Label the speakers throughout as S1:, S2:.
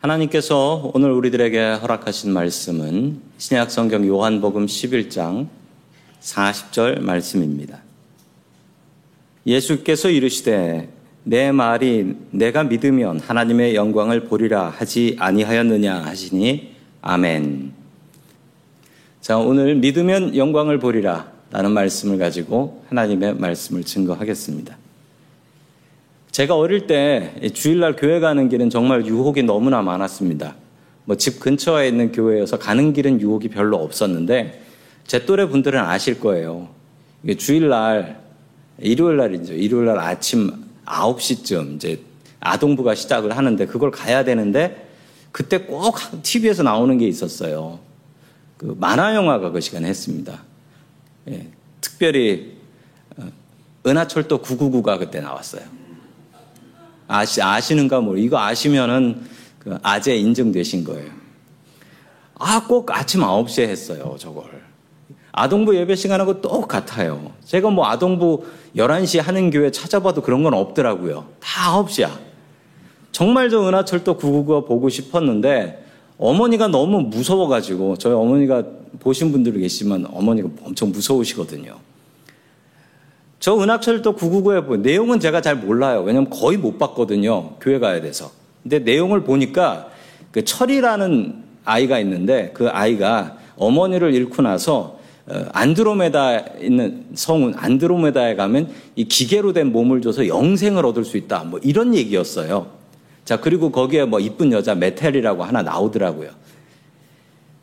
S1: 하나님께서 오늘 우리들에게 허락하신 말씀은 신약 성경 요한복음 11장 40절 말씀입니다. 예수께서 이르시되 내 말이 내가 믿으면 하나님의 영광을 보리라 하지 아니하였느냐 하시니 아멘. 자, 오늘 믿으면 영광을 보리라 라는 말씀을 가지고 하나님의 말씀을 증거하겠습니다. 제가 어릴 때 주일날 교회 가는 길은 정말 유혹이 너무나 많았습니다. 뭐 집 근처에 있는 교회여서 가는 길은 유혹이 별로 없었는데 제 또래 분들은 아실 거예요. 주일날 일요일 날이죠. 일요일 날 아침 9시쯤 이제 아동부가 시작을 하는데 그걸 가야 되는데 그때 꼭 TV에서 나오는 게 있었어요. 그 만화 영화가 그 시간에 했습니다. 예, 특별히 어, 은하철도 999가 그때 나왔어요. 아시, 아시는가 뭐 이거 아시면은 그 아재 인증되신 거예요. 아, 꼭 아침 9시에 했어요, 저걸. 아동부 예배 시간하고 똑같아요. 제가 뭐 아동부 11시 하는 교회 찾아봐도 그런 건 없더라고요. 다 9시야. 정말 저 은하철도 999가 보고 싶었는데 어머니가 너무 무서워가지고 저희 어머니가 보신 분들도 계시지만 어머니가 엄청 무서우시거든요. 저 은하철도 999에 보 내용은 제가 잘 몰라요. 왜냐면 거의 못 봤거든요. 교회 가야 돼서. 근데 내용을 보니까 그 철이라는 아이가 있는데 그 아이가 어머니를 잃고 나서 어, 안드로메다 있는 성운 안드로메다에 가면 이 기계로 된 몸을 줘서 영생을 얻을 수 있다. 뭐 이런 얘기였어요. 자, 그리고 거기에 뭐 이쁜 여자 메텔이라고 하나 나오더라고요.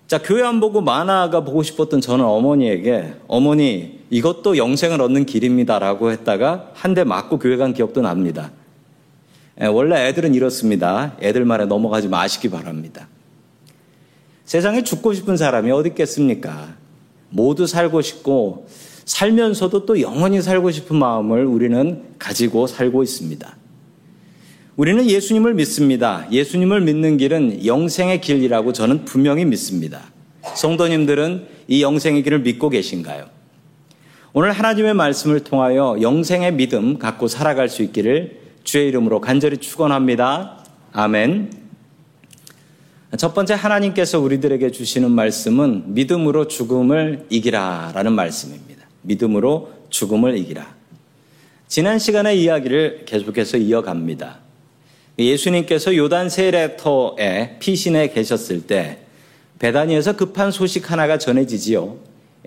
S1: 자, 교회 안 보고 만화가 보고 싶었던 저는 어머니에게 어머니 이것도 영생을 얻는 길입니다라고 했다가 한 대 맞고 교회 간 기억도 납니다. 예, 원래 애들은 이렇습니다. 애들 말에 넘어가지 마시기 바랍니다. 세상에 죽고 싶은 사람이 어디 있겠습니까? 모두 살고 싶고 살면서도 또 영원히 살고 싶은 마음을 우리는 가지고 살고 있습니다. 우리는 예수님을 믿습니다. 예수님을 믿는 길은 영생의 길이라고 저는 분명히 믿습니다. 성도님들은 이 영생의 길을 믿고 계신가요? 오늘 하나님의 말씀을 통하여 영생의 믿음 갖고 살아갈 수 있기를 주의 이름으로 간절히 축원합니다. 아멘. 첫 번째 하나님께서 우리들에게 주시는 말씀은 믿음으로 죽음을 이기라라는 말씀입니다. 믿음으로 죽음을 이기라. 지난 시간의 이야기를 계속해서 이어갑니다. 예수님께서 요단 세례터에 피신해 계셨을 때 베다니에서 급한 소식 하나가 전해지지요.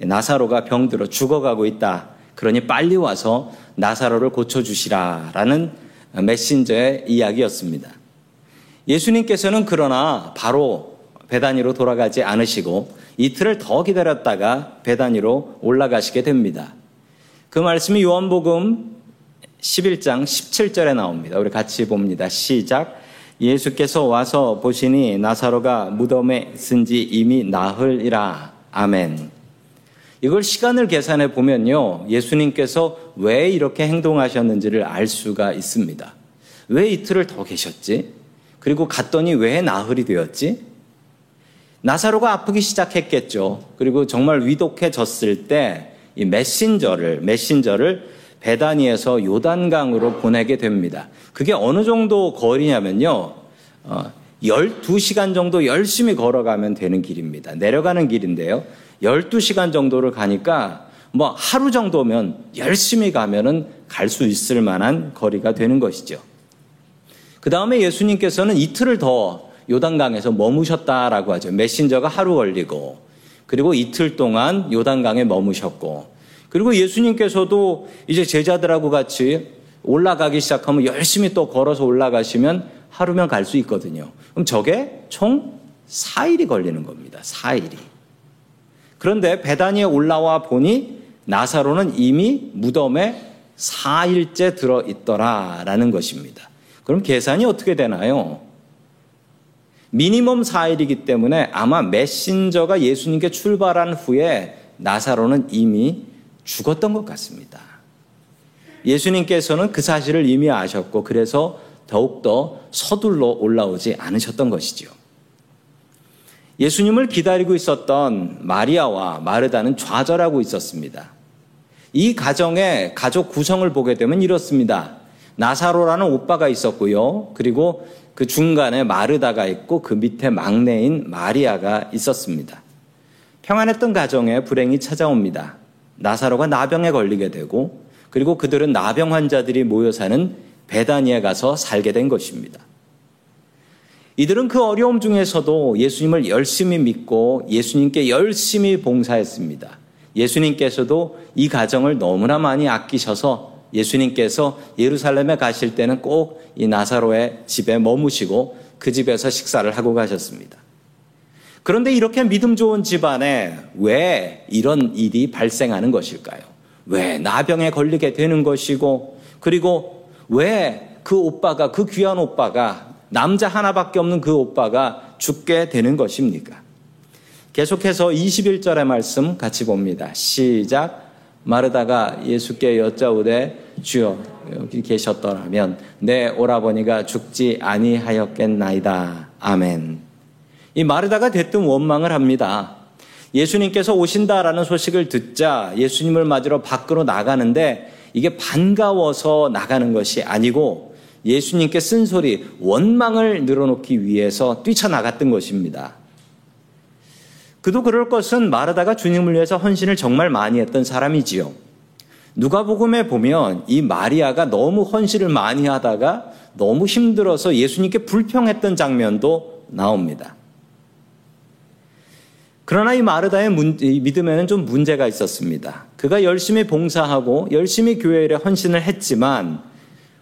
S1: 나사로가 병들어 죽어가고 있다. 그러니 빨리 와서 나사로를 고쳐주시라 라는 메신저의 이야기였습니다. 예수님께서는 그러나 바로 베다니로 돌아가지 않으시고 이틀을 더 기다렸다가 베다니로 올라가시게 됩니다. 그 말씀이 요한복음 11장 17절에 나옵니다. 우리 같이 봅니다. 시작. 예수께서 와서 보시니 나사로가 무덤에 쓴 지 이미 나흘이라. 아멘. 이걸 시간을 계산해 보면요. 예수님께서 왜 이렇게 행동하셨는지를 알 수가 있습니다. 왜 이틀을 더 계셨지? 그리고 갔더니 왜 나흘이 되었지? 나사로가 아프기 시작했겠죠. 그리고 정말 위독해졌을 때 이 메신저를, 메신저를 베다니에서 요단강으로 보내게 됩니다. 그게 어느 정도 거리냐면요. 어, 12시간 정도 열심히 걸어가면 되는 길입니다. 내려가는 길인데요. 12시간 정도를 가니까 뭐 하루 정도면 열심히 가면은 갈 수 있을 만한 거리가 되는 것이죠. 그 다음에 예수님께서는 이틀을 더 요단강에서 머무셨다라고 하죠. 메신저가 하루 걸리고 그리고 이틀 동안 요단강에 머무셨고 그리고 예수님께서도 이제 제자들하고 같이 올라가기 시작하면 열심히 또 걸어서 올라가시면 하루면 갈 수 있거든요. 그럼 저게 총 4일이 걸리는 겁니다. 4일이. 그런데 배단위에 올라와 보니 나사로는 이미 무덤에 4일째 들어 있더라라는 것입니다. 그럼 계산이 어떻게 되나요? 미니멈 4일이기 때문에 아마 메신저가 예수님께 출발한 후에 나사로는 이미 죽었던 것 같습니다. 예수님께서는 그 사실을 이미 아셨고 그래서 더욱더 서둘러 올라오지 않으셨던 것이지요. 예수님을 기다리고 있었던 마리아와 마르다는 좌절하고 있었습니다. 이 가정의 가족 구성을 보게 되면 이렇습니다. 나사로라는 오빠가 있었고요. 그리고 그 중간에 마르다가 있고 그 밑에 막내인 마리아가 있었습니다. 평안했던 가정에 불행이 찾아옵니다. 나사로가 나병에 걸리게 되고 그리고 그들은 나병 환자들이 모여 사는 베다니에 가서 살게 된 것입니다. 이들은 그 어려움 중에서도 예수님을 열심히 믿고 예수님께 열심히 봉사했습니다. 예수님께서도 이 가정을 너무나 많이 아끼셔서 예수님께서 예루살렘에 가실 때는 꼭 이 나사로의 집에 머무시고 그 집에서 식사를 하고 가셨습니다. 그런데 이렇게 믿음 좋은 집안에 왜 이런 일이 발생하는 것일까요? 왜 나병에 걸리게 되는 것이고 그리고 왜 그 오빠가 그 귀한 오빠가 남자 하나밖에 없는 그 오빠가 죽게 되는 것입니까? 계속해서 21절의 말씀 같이 봅니다. 시작. 마르다가 예수께 여짜오되 주여 여기 계셨더라면 내 오라버니가 죽지 아니하였겠나이다. 아멘. 이 마르다가 대뜸 원망을 합니다. 예수님께서 오신다라는 소식을 듣자 예수님을 맞으러 밖으로 나가는데 이게 반가워서 나가는 것이 아니고 예수님께 쓴소리, 원망을 늘어놓기 위해서 뛰쳐나갔던 것입니다. 그도 그럴 것은 마르다가 주님을 위해서 헌신을 정말 많이 했던 사람이지요. 누가복음에 보면 이 마리아가 너무 헌신을 많이 하다가 너무 힘들어서 예수님께 불평했던 장면도 나옵니다. 그러나 이 마르다의 믿음에는 좀 문제가 있었습니다. 그가 열심히 봉사하고 열심히 교회 일에 헌신을 했지만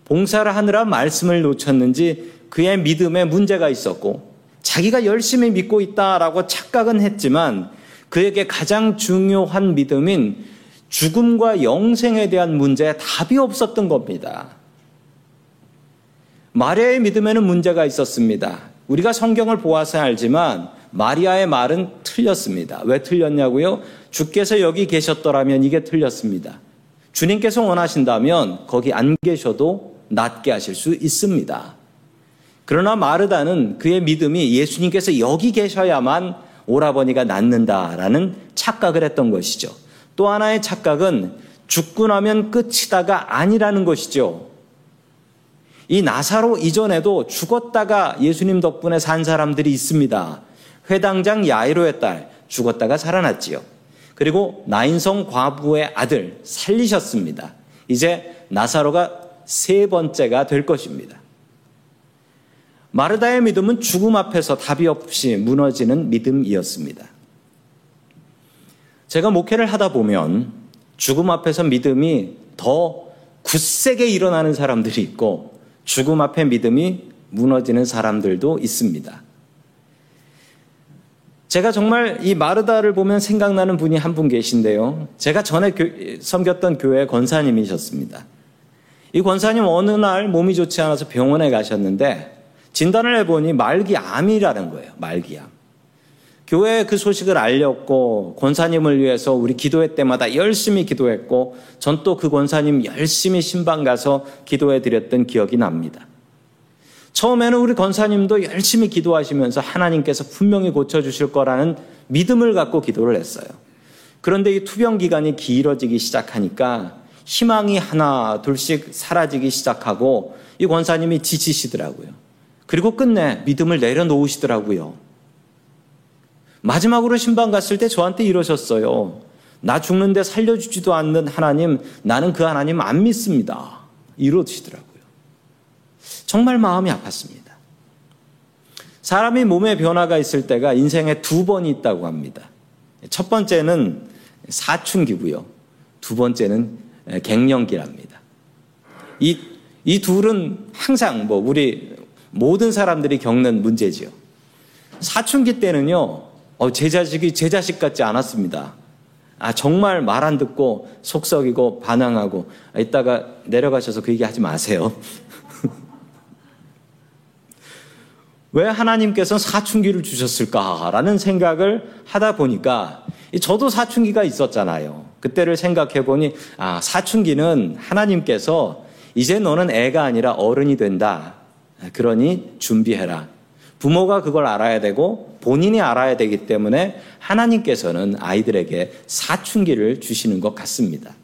S1: 봉사를 하느라 말씀을 놓쳤는지 그의 믿음에 문제가 있었고 자기가 열심히 믿고 있다라고 착각은 했지만 그에게 가장 중요한 믿음인 죽음과 영생에 대한 문제에 답이 없었던 겁니다. 마리아의 믿음에는 문제가 있었습니다. 우리가 성경을 보아서 알지만 마리아의 말은 틀렸습니다. 왜 틀렸냐고요? 주께서 여기 계셨더라면 이게 틀렸습니다. 주님께서 원하신다면 거기 안 계셔도 낫게 하실 수 있습니다. 그러나 마르다는 그의 믿음이 예수님께서 여기 계셔야만 오라버니가 낫는다라는 착각을 했던 것이죠. 또 하나의 착각은 죽고 나면 끝이다가 아니라는 것이죠. 이 나사로 이전에도 죽었다가 예수님 덕분에 산 사람들이 있습니다. 회당장 야이로의 딸 죽었다가 살아났지요. 그리고 나인성 과부의 아들 살리셨습니다. 이제 나사로가 세 번째가 될 것입니다. 마르다의 믿음은 죽음 앞에서 답이 없이 무너지는 믿음이었습니다. 제가 목회를 하다 보면 죽음 앞에서 믿음이 더 굳세게 일어나는 사람들이 있고 죽음 앞에 믿음이 무너지는 사람들도 있습니다. 제가 정말 이 마르다를 보면 생각나는 분이 한 분 계신데요. 제가 전에 섬겼던 교회 권사님이셨습니다. 이 권사님 어느 날 몸이 좋지 않아서 병원에 가셨는데 진단을 해보니 말기암이라는 거예요. 말기암. 교회에 그 소식을 알렸고 권사님을 위해서 우리 기도회 때마다 열심히 기도했고 전 또 그 권사님 열심히 신방 가서 기도해 드렸던 기억이 납니다. 처음에는 우리 권사님도 열심히 기도하시면서 하나님께서 분명히 고쳐주실 거라는 믿음을 갖고 기도를 했어요. 그런데 이 투병 기간이 길어지기 시작하니까 희망이 하나 둘씩 사라지기 시작하고 이 권사님이 지치시더라고요. 그리고 끝내 믿음을 내려놓으시더라고요. 마지막으로 신방 갔을 때 저한테 이러셨어요. 나 죽는데 살려주지도 않는 하나님, 나는 그 하나님 안 믿습니다. 이러시더라고요. 정말 마음이 아팠습니다. 사람이 몸에 변화가 있을 때가 인생에 두 번이 있다고 합니다. 첫 번째는 사춘기고요. 두 번째는 갱년기랍니다. 이, 이 둘은 항상 뭐 우리 모든 사람들이 겪는 문제지요. 사춘기 때는요, 어, 제 자식이 제 자식 같지 않았습니다. 아, 정말 말 안 듣고 속썩이고 반항하고, 아, 이따가 내려가셔서 그 얘기 하지 마세요. 왜 하나님께서 사춘기를 주셨을까라는 생각을 하다 보니까 저도 사춘기가 있었잖아요. 그때를 생각해 보니 아, 사춘기는 하나님께서 이제 너는 애가 아니라 어른이 된다. 그러니 준비해라. 부모가 그걸 알아야 되고 본인이 알아야 되기 때문에 하나님께서는 아이들에게 사춘기를 주시는 것 같습니다.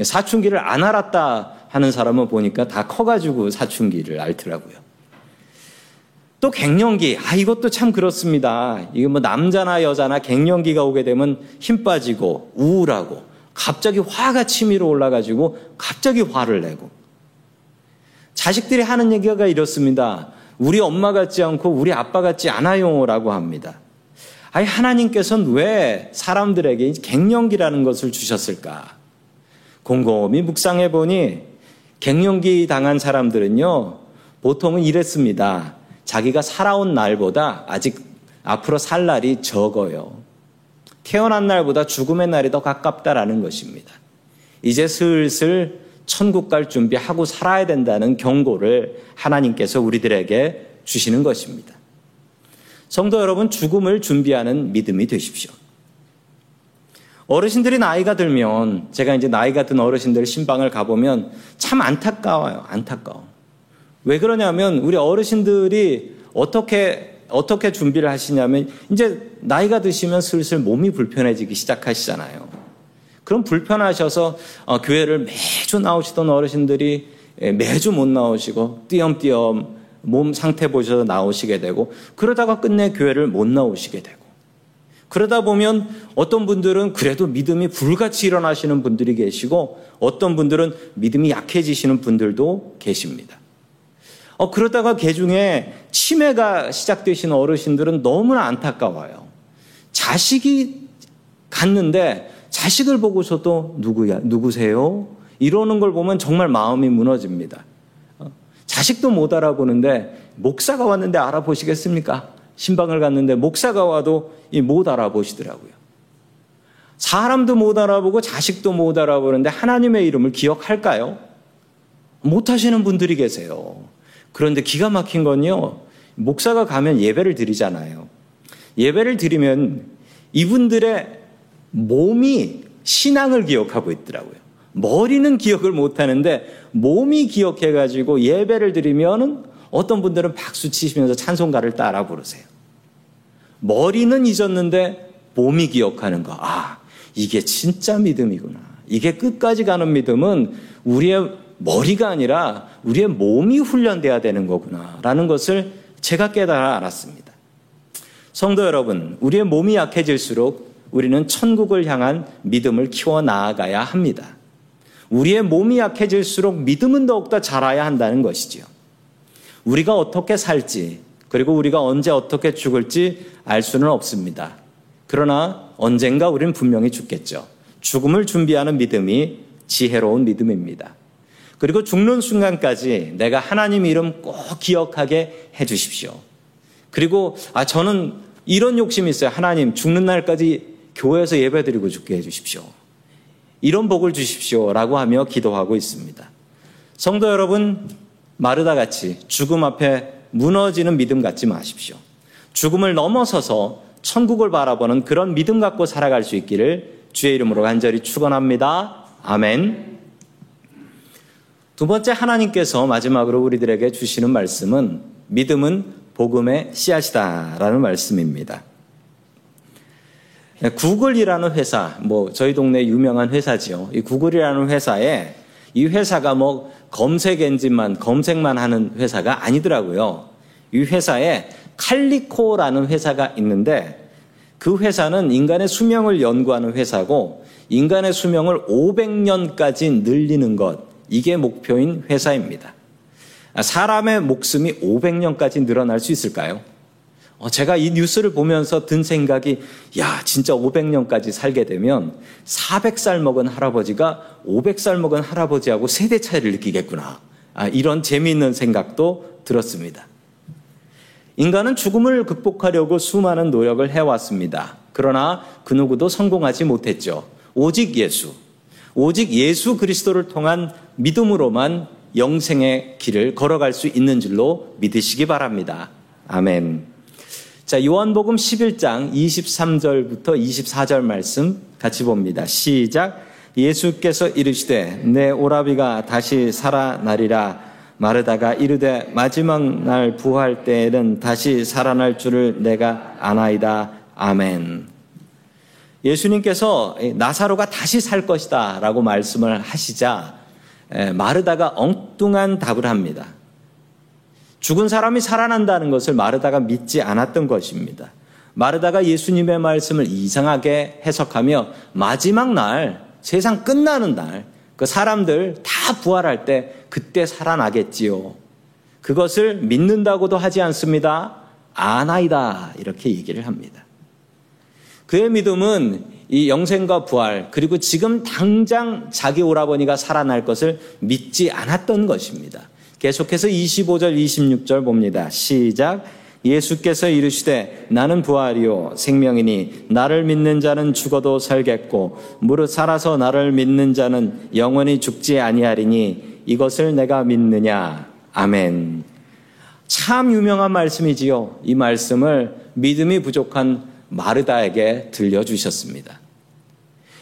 S1: 사춘기를 안 알았다 하는 사람은 보니까 다 커가지고 사춘기를 앓더라고요. 또 갱년기, 아, 이것도 참 그렇습니다. 이게 뭐 남자나 여자나 갱년기가 오게 되면 힘 빠지고 우울하고 갑자기 화가 치밀어 올라가지고 갑자기 화를 내고 자식들이 하는 얘기가 이렇습니다. 우리 엄마 같지 않고 우리 아빠 같지 않아요. 라고 합니다. 아니, 하나님께서는 왜 사람들에게 갱년기라는 것을 주셨을까? 곰곰이 묵상해 보니 갱년기 당한 사람들은요, 보통은 이랬습니다. 자기가 살아온 날보다 아직 앞으로 살 날이 적어요. 태어난 날보다 죽음의 날이 더 가깝다라는 것입니다. 이제 슬슬 천국 갈 준비하고 살아야 된다는 경고를 하나님께서 우리들에게 주시는 것입니다. 성도 여러분, 죽음을 준비하는 믿음이 되십시오. 어르신들이 나이가 들면, 제가 이제 나이가 든 어르신들 신방을 가보면 참 안타까워요. 안타까워. 왜 그러냐면, 우리 어르신들이 어떻게, 어떻게 준비를 하시냐면, 이제 나이가 드시면 슬슬 몸이 불편해지기 시작하시잖아요. 그럼 불편하셔서 어, 교회를 매주 나오시던 어르신들이 예, 매주 못 나오시고 띄엄띄엄 몸 상태 보셔서 나오시게 되고 그러다가 끝내 교회를 못 나오시게 되고 그러다 보면 어떤 분들은 그래도 믿음이 불같이 일어나시는 분들이 계시고 어떤 분들은 믿음이 약해지시는 분들도 계십니다. 어, 그러다가 개 중에 치매가 시작되시는 어르신들은 너무나 안타까워요. 자식이 갔는데 자식을 보고서도 누구야, 누구세요? 이러는 걸 보면 정말 마음이 무너집니다. 어? 자식도 못 알아보는데 목사가 왔는데 알아보시겠습니까? 신방을 갔는데 목사가 와도 못 알아보시더라고요. 사람도 못 알아보고 자식도 못 알아보는데 하나님의 이름을 기억할까요? 못 하시는 분들이 계세요. 그런데 기가 막힌 건요. 목사가 가면 예배를 드리잖아요. 예배를 드리면 이분들의 몸이 신앙을 기억하고 있더라고요. 머리는 기억을 못 하는데 몸이 기억해 가지고 예배를 드리면 어떤 분들은 박수 치시면서 찬송가를 따라 부르세요. 머리는 잊었는데 몸이 기억하는 거. 아, 이게 진짜 믿음이구나. 이게 끝까지 가는 믿음은 우리의 머리가 아니라 우리의 몸이 훈련돼야 되는 거구나. 라는 것을 제가 깨달아 알았습니다. 성도 여러분, 우리의 몸이 약해질수록 우리는 천국을 향한 믿음을 키워 나아가야 합니다. 우리의 몸이 약해질수록 믿음은 더욱더 자라야 한다는 것이지요. 우리가 어떻게 살지, 그리고 우리가 언제 어떻게 죽을지 알 수는 없습니다. 그러나 언젠가 우리는 분명히 죽겠죠. 죽음을 준비하는 믿음이 지혜로운 믿음입니다. 그리고 죽는 순간까지 내가 하나님 이름 꼭 기억하게 해 주십시오. 그리고 아 저는 이런 욕심이 있어요. 하나님 죽는 날까지 교회에서 예배드리고 죽게 해 주십시오. 이런 복을 주십시오라고 하며 기도하고 있습니다. 성도 여러분, 마르다 같이 죽음 앞에 무너지는 믿음 갖지 마십시오. 죽음을 넘어서서 천국을 바라보는 그런 믿음 갖고 살아갈 수 있기를 주의 이름으로 간절히 축원합니다. 아멘. 두 번째 하나님께서 마지막으로 우리들에게 주시는 말씀은 믿음은 복음의 씨앗이다라는 말씀입니다. 네, 구글이라는 회사, 뭐 저희 동네 유명한 회사지요. 이 구글이라는 회사에 이 회사가 뭐 검색 엔진만 검색만 하는 회사가 아니더라고요. 이 회사에 칼리코라는 회사가 있는데 그 회사는 인간의 수명을 연구하는 회사고 인간의 수명을 500년까지 늘리는 것 이게 목표인 회사입니다. 사람의 목숨이 500년까지 늘어날 수 있을까요? 어, 제가 이 뉴스를 보면서 든 생각이 야 진짜 500년까지 살게 되면 400살 먹은 할아버지가 500살 먹은 할아버지하고 세대 차이를 느끼겠구나. 아, 이런 재미있는 생각도 들었습니다. 인간은 죽음을 극복하려고 수많은 노력을 해왔습니다. 그러나 그 누구도 성공하지 못했죠. 오직 예수, 오직 예수 그리스도를 통한 믿음으로만 영생의 길을 걸어갈 수 있는 줄로 믿으시기 바랍니다. 아멘. 자, 요한복음 11장 23절부터 24절 말씀 같이 봅니다. 시작. 예수께서 이르시되 내 오라비가 다시 살아나리라 마르다가 이르되 마지막 날 부활 때에는 다시 살아날 줄을 내가 아나이다. 아멘. 예수님께서 나사로가 다시 살 것이다 라고 말씀을 하시자 마르다가 엉뚱한 답을 합니다. 죽은 사람이 살아난다는 것을 마르다가 믿지 않았던 것입니다. 마르다가 예수님의 말씀을 이상하게 해석하며 마지막 날, 세상 끝나는 날, 그 사람들 다 부활할 때 그때 살아나겠지요. 그것을 믿는다고도 하지 않습니다. 아나이다. 이렇게 얘기를 합니다. 그의 믿음은 이 영생과 부활, 그리고 지금 당장 자기 오라버니가 살아날 것을 믿지 않았던 것입니다. 계속해서 25절, 26절 봅니다. 시작. 예수께서 이르시되 나는 부활이요 생명이니 나를 믿는 자는 죽어도 살겠고 무릇 살아서 나를 믿는 자는 영원히 죽지 아니하리니 이것을 내가 믿느냐 아멘. 참 유명한 말씀이지요. 이 말씀을 믿음이 부족한 마르다에게 들려주셨습니다.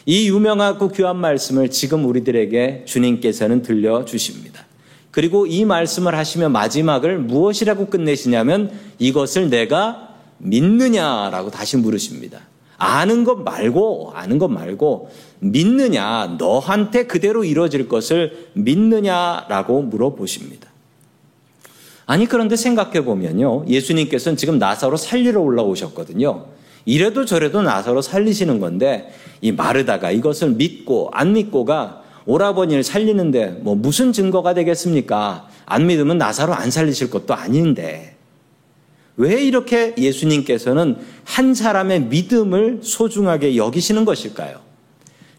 S1: 이 유명하고 귀한 말씀을 지금 우리들에게 주님께서는 들려주십니다. 그리고 이 말씀을 하시며 마지막을 무엇이라고 끝내시냐면 이것을 내가 믿느냐라고 다시 물으십니다. 아는 것 말고, 아는 것 말고, 믿느냐, 너한테 그대로 이루어질 것을 믿느냐라고 물어보십니다. 아니, 그런데 생각해 보면요. 예수님께서는 지금 나사로 살리러 올라오셨거든요. 이래도 저래도 나사로 살리시는 건데, 이 마르다가 이것을 믿고 안 믿고가 오라버니를 살리는데 뭐 무슨 증거가 되겠습니까? 안 믿으면 나사로 안 살리실 것도 아닌데. 왜 이렇게 예수님께서는 한 사람의 믿음을 소중하게 여기시는 것일까요?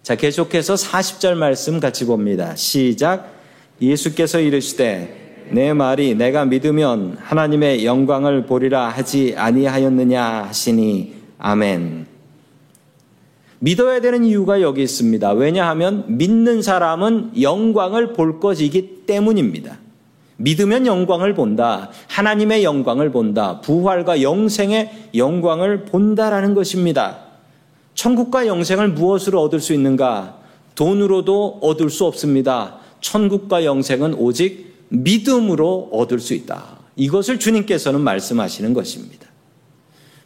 S1: 자, 계속해서 40절 말씀 같이 봅니다. 시작. 예수께서 이르시되 내 말이 내가 믿으면 하나님의 영광을 보리라 하지 아니하였느냐 하시니 아멘. 믿어야 되는 이유가 여기 있습니다. 왜냐하면 믿는 사람은 영광을 볼 것이기 때문입니다. 믿으면 영광을 본다. 하나님의 영광을 본다. 부활과 영생의 영광을 본다라는 것입니다. 천국과 영생을 무엇으로 얻을 수 있는가? 돈으로도 얻을 수 없습니다. 천국과 영생은 오직 믿음으로 얻을 수 있다. 이것을 주님께서는 말씀하시는 것입니다.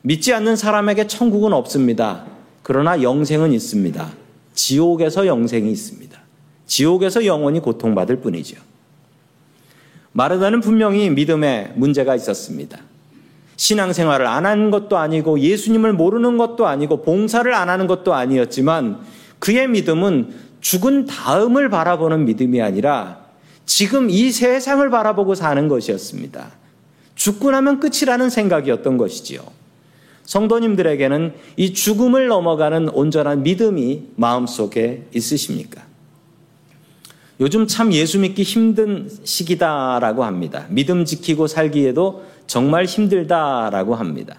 S1: 믿지 않는 사람에게 천국은 없습니다. 그러나 영생은 있습니다. 지옥에서 영생이 있습니다. 지옥에서 영원히 고통받을 뿐이죠. 마르다는 분명히 믿음에 문제가 있었습니다. 신앙생활을 안 하는 것도 아니고 예수님을 모르는 것도 아니고 봉사를 안 하는 것도 아니었지만 그의 믿음은 죽은 다음을 바라보는 믿음이 아니라 지금 이 세상을 바라보고 사는 것이었습니다. 죽고 나면 끝이라는 생각이었던 것이지요. 성도님들에게는 이 죽음을 넘어가는 온전한 믿음이 마음속에 있으십니까? 요즘 참 예수 믿기 힘든 시기다라고 합니다. 믿음 지키고 살기에도 정말 힘들다라고 합니다.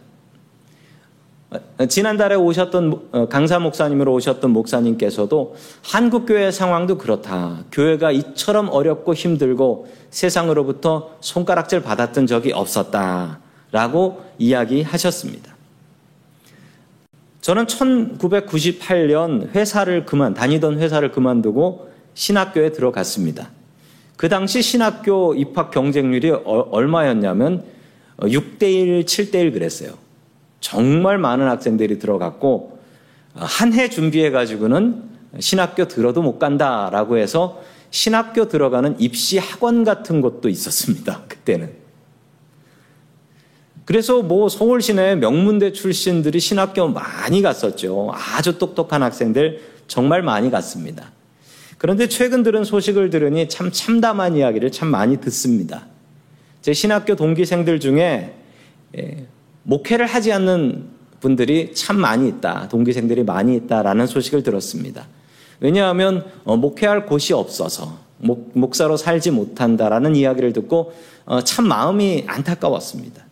S1: 지난달에 오셨던 강사 목사님으로 오셨던 목사님께서도 한국 교회 상황도 그렇다. 교회가 이처럼 어렵고 힘들고 세상으로부터 손가락질 받았던 적이 없었다라고 이야기하셨습니다. 저는 1998년 회사를 그만, 다니던 회사를 그만두고 신학교에 들어갔습니다. 그 당시 신학교 입학 경쟁률이 얼마였냐면 6대1, 7대1 그랬어요. 정말 많은 학생들이 들어갔고 한 해 준비해가지고는 신학교 들어도 못 간다라고 해서 신학교 들어가는 입시 학원 같은 것도 있었습니다. 그때는. 그래서 뭐 서울 시내 명문대 출신들이 신학교 많이 갔었죠. 아주 똑똑한 학생들 정말 많이 갔습니다. 그런데 최근 들은 소식을 들으니 참 참담한 이야기를 참 많이 듣습니다. 제 신학교 동기생들 중에 예, 목회를 하지 않는 분들이 참 많이 있다. 동기생들이 많이 있다라는 소식을 들었습니다. 왜냐하면 어, 목회할 곳이 없어서 목, 목사로 살지 못한다라는 이야기를 듣고 어, 참 마음이 안타까웠습니다.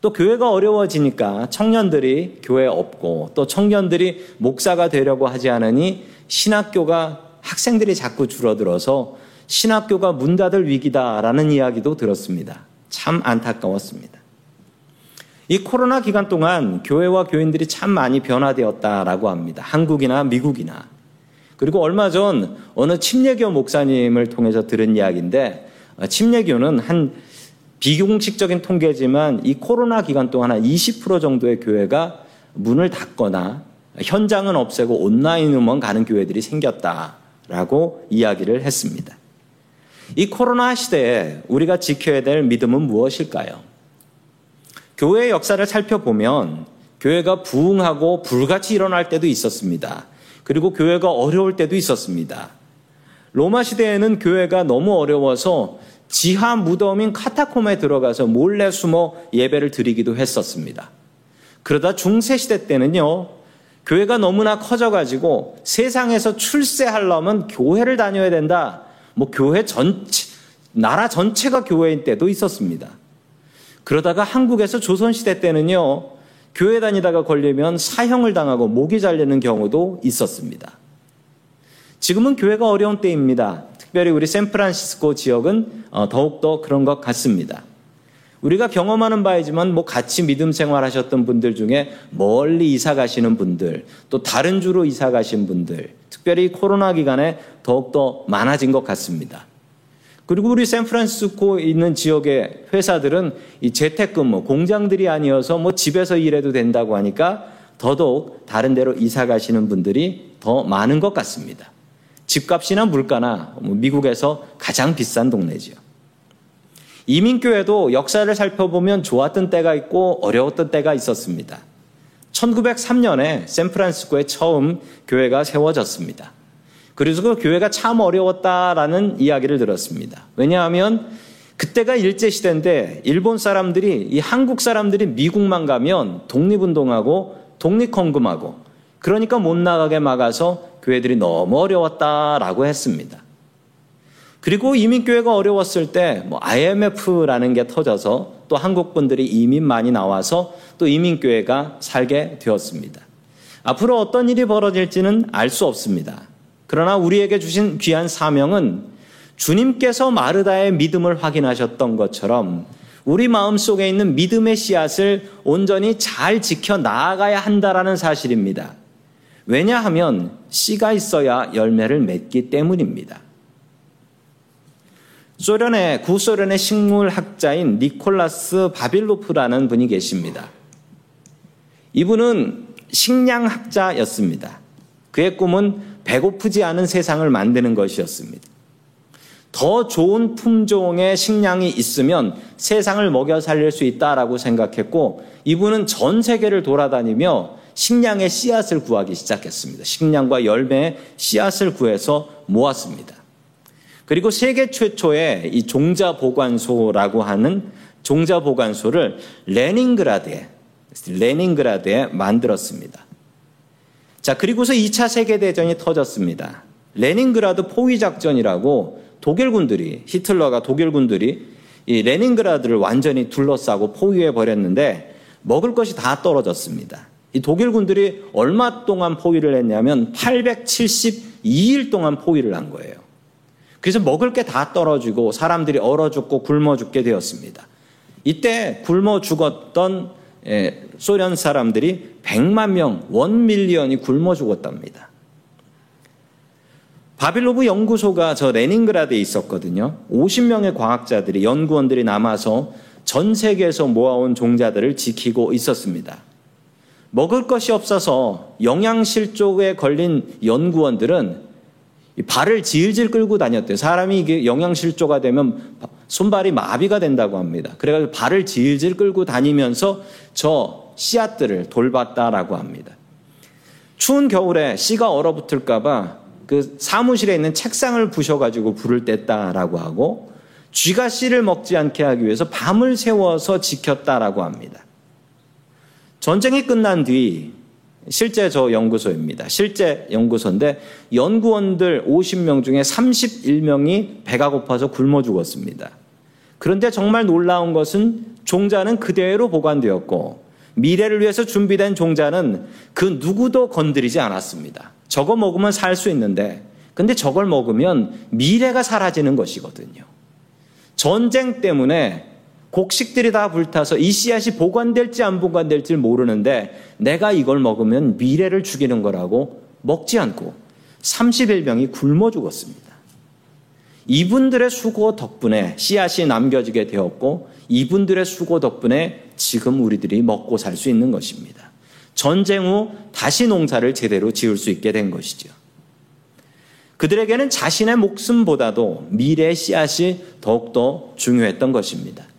S1: 또 교회가 어려워지니까 청년들이 교회 없고 또 청년들이 목사가 되려고 하지 않으니 신학교가 학생들이 자꾸 줄어들어서 신학교가 문 닫을 위기다라는 이야기도 들었습니다. 참 안타까웠습니다. 이 코로나 기간 동안 교회와 교인들이 참 많이 변화되었다라고 합니다. 한국이나 미국이나. 그리고 얼마 전 어느 침례교 목사님을 통해서 들은 이야기인데 침례교는 한 비공식적인 통계지만 이 코로나 기간 동안 한 20% 정도의 교회가 문을 닫거나 현장은 없애고 온라인으로만 가는 교회들이 생겼다라고 이야기를 했습니다. 이 코로나 시대에 우리가 지켜야 될 믿음은 무엇일까요? 교회의 역사를 살펴보면 교회가 부흥하고 불같이 일어날 때도 있었습니다. 그리고 교회가 어려울 때도 있었습니다. 로마 시대에는 교회가 너무 어려워서 지하 무덤인 카타콤에 들어가서 몰래 숨어 예배를 드리기도 했었습니다. 그러다 중세 시대 때는요, 교회가 너무나 커져가지고 세상에서 출세하려면 교회를 다녀야 된다. 뭐 교회 전체, 나라 전체가 교회인 때도 있었습니다. 그러다가 한국에서 조선시대 때는요, 교회 다니다가 걸리면 사형을 당하고 목이 잘리는 경우도 있었습니다. 지금은 교회가 어려운 때입니다. 특별히 우리 샌프란시스코 지역은 어, 더욱더 그런 것 같습니다. 우리가 경험하는 바이지만 뭐 같이 믿음 생활하셨던 분들 중에 멀리 이사 가시는 분들, 또 다른 주로 이사 가신 분들, 특별히 코로나 기간에 더욱더 많아진 것 같습니다. 그리고 우리 샌프란시스코에 있는 지역의 회사들은 이 재택근무, 공장들이 아니어서 뭐 집에서 일해도 된다고 하니까 더더욱 다른 데로 이사 가시는 분들이 더 많은 것 같습니다. 집값이나 물가나 뭐 미국에서 가장 비싼 동네지요. 이민교회도 역사를 살펴보면 좋았던 때가 있고 어려웠던 때가 있었습니다. 1903년에 샌프란시스코에 처음 교회가 세워졌습니다. 그래서 그 교회가 참 어려웠다라는 이야기를 들었습니다. 왜냐하면 그때가 일제시대인데 일본 사람들이 이 한국 사람들이 미국만 가면 독립운동하고 독립헌금하고 그러니까 못 나가게 막아서 교회들이 너무 어려웠다라고 했습니다. 그리고 이민교회가 어려웠을 때 뭐 IMF라는 게 터져서 또 한국 분들이 이민 많이 나와서 또 이민교회가 살게 되었습니다. 앞으로 어떤 일이 벌어질지는 알 수 없습니다. 그러나 우리에게 주신 귀한 사명은 주님께서 마르다의 믿음을 확인하셨던 것처럼 우리 마음 속에 있는 믿음의 씨앗을 온전히 잘 지켜 나아가야 한다라는 사실입니다. 왜냐하면 씨가 있어야 열매를 맺기 때문입니다. 소련의 구소련의 식물학자인 니콜라스 바빌로프라는 분이 계십니다. 이분은 식량학자였습니다. 그의 꿈은 배고프지 않은 세상을 만드는 것이었습니다. 더 좋은 품종의 식량이 있으면 세상을 먹여 살릴 수 있다라고 생각했고 이분은 전 세계를 돌아다니며 식량의 씨앗을 구하기 시작했습니다. 식량과 열매의 씨앗을 구해서 모았습니다. 그리고 세계 최초의 이 종자 보관소라고 하는 종자 보관소를 레닌그라드에 레닌그라드에 만들었습니다. 자, 그리고서 2차 세계 대전이 터졌습니다. 레닌그라드 포위 작전이라고 독일군들이, 히틀러가 독일군들이 이 레닌그라드를 완전히 둘러싸고 포위해 버렸는데 먹을 것이 다 떨어졌습니다. 이 독일군들이 얼마 동안 포위를 했냐면 872일 동안 포위를 한 거예요. 그래서 먹을 게 다 떨어지고 사람들이 얼어 죽고 굶어 죽게 되었습니다. 이때 굶어 죽었던 예, 소련 사람들이 100만 명, one million이 굶어 죽었답니다. 바빌로브 연구소가 저 레닌그라드에 있었거든요. 50명의 과학자들이 연구원들이 남아서 전 세계에서 모아온 종자들을 지키고 있었습니다. 먹을 것이 없어서 영양실조에 걸린 연구원들은 발을 질질 끌고 다녔대요. 사람이 이게 영양실조가 되면 손발이 마비가 된다고 합니다. 그래가지고 발을 질질 끌고 다니면서 저 씨앗들을 돌봤다라고 합니다. 추운 겨울에 씨가 얼어붙을까봐 그 사무실에 있는 책상을 부셔가지고 불을 뗐다라고 하고 쥐가 씨를 먹지 않게 하기 위해서 밤을 세워서 지켰다라고 합니다. 전쟁이 끝난 뒤 실제 저 연구소입니다. 실제 연구소인데 연구원들 50명 중에 31명이 배가 고파서 굶어 죽었습니다. 그런데 정말 놀라운 것은 종자는 그대로 보관되었고 미래를 위해서 준비된 종자는 그 누구도 건드리지 않았습니다. 저거 먹으면 살 수 있는데 근데 저걸 먹으면 미래가 사라지는 것이거든요. 전쟁 때문에 곡식들이 다 불타서 이 씨앗이 보관될지 안 보관될지 모르는데 내가 이걸 먹으면 미래를 죽이는 거라고 먹지 않고 31명이 굶어 죽었습니다. 이분들의 수고 덕분에 씨앗이 남겨지게 되었고 이분들의 수고 덕분에 지금 우리들이 먹고 살 수 있는 것입니다. 전쟁 후 다시 농사를 제대로 지을 수 있게 된 것이죠. 그들에게는 자신의 목숨보다도 미래의 씨앗이 더욱더 중요했던 것입니다.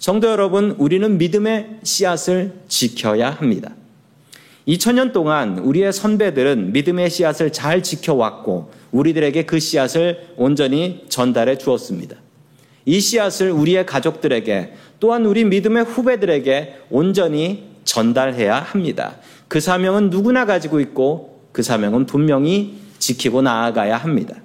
S1: 성도 여러분, 우리는 믿음의 씨앗을 지켜야 합니다. 2000년 동안 우리의 선배들은 믿음의 씨앗을 잘 지켜왔고 우리들에게 그 씨앗을 온전히 전달해 주었습니다. 이 씨앗을 우리의 가족들에게 또한 우리 믿음의 후배들에게 온전히 전달해야 합니다. 그 사명은 누구나 가지고 있고 그 사명은 분명히 지키고 나아가야 합니다.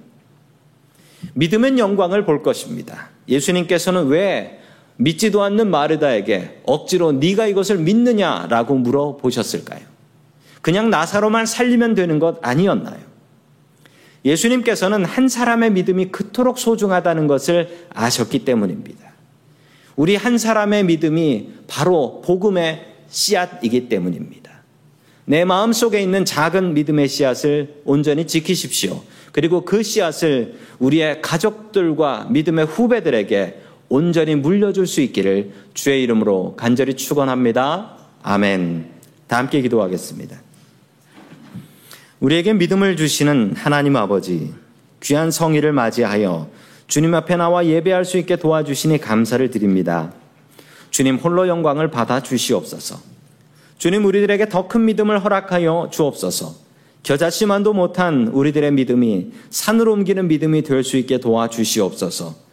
S1: 믿음은 영광을 볼 것입니다. 예수님께서는 왜 믿지도 않는 마르다에게 억지로 네가 이것을 믿느냐라고 물어보셨을까요? 그냥 나사로만 살리면 되는 것 아니었나요? 예수님께서는 한 사람의 믿음이 그토록 소중하다는 것을 아셨기 때문입니다. 우리 한 사람의 믿음이 바로 복음의 씨앗이기 때문입니다. 내 마음 속에 있는 작은 믿음의 씨앗을 온전히 지키십시오. 그리고 그 씨앗을 우리의 가족들과 믿음의 후배들에게 온전히 물려줄 수 있기를 주의 이름으로 간절히 축원합니다. 아멘. 다 함께 기도하겠습니다. 우리에게 믿음을 주시는 하나님 아버지, 귀한 성의를 맞이하여 주님 앞에 나와 예배할 수 있게 도와주시니 감사를 드립니다. 주님 홀로 영광을 받아 주시옵소서. 주님 우리들에게 더 큰 믿음을 허락하여 주옵소서. 겨자씨만도 못한 우리들의 믿음이 산으로 옮기는 믿음이 될 수 있게 도와주시옵소서.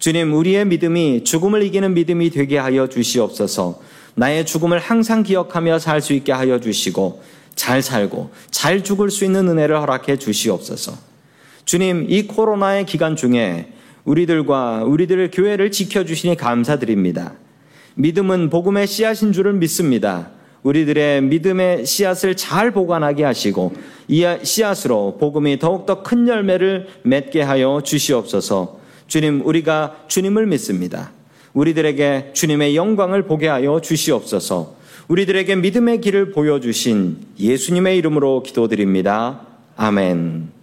S1: 주님 우리의 믿음이 죽음을 이기는 믿음이 되게 하여 주시옵소서. 나의 죽음을 항상 기억하며 살 수 있게 하여 주시고 잘 살고 잘 죽을 수 있는 은혜를 허락해 주시옵소서. 주님, 이 코로나의 기간 중에 우리들과 우리들의 교회를 지켜주시니 감사드립니다. 믿음은 복음의 씨앗인 줄을 믿습니다. 우리들의 믿음의 씨앗을 잘 보관하게 하시고 이 씨앗으로 복음이 더욱더 큰 열매를 맺게 하여 주시옵소서. 주님, 우리가 주님을 믿습니다. 우리들에게 주님의 영광을 보게 하여 주시옵소서. 우리들에게 믿음의 길을 보여주신 예수님의 이름으로 기도드립니다. 아멘.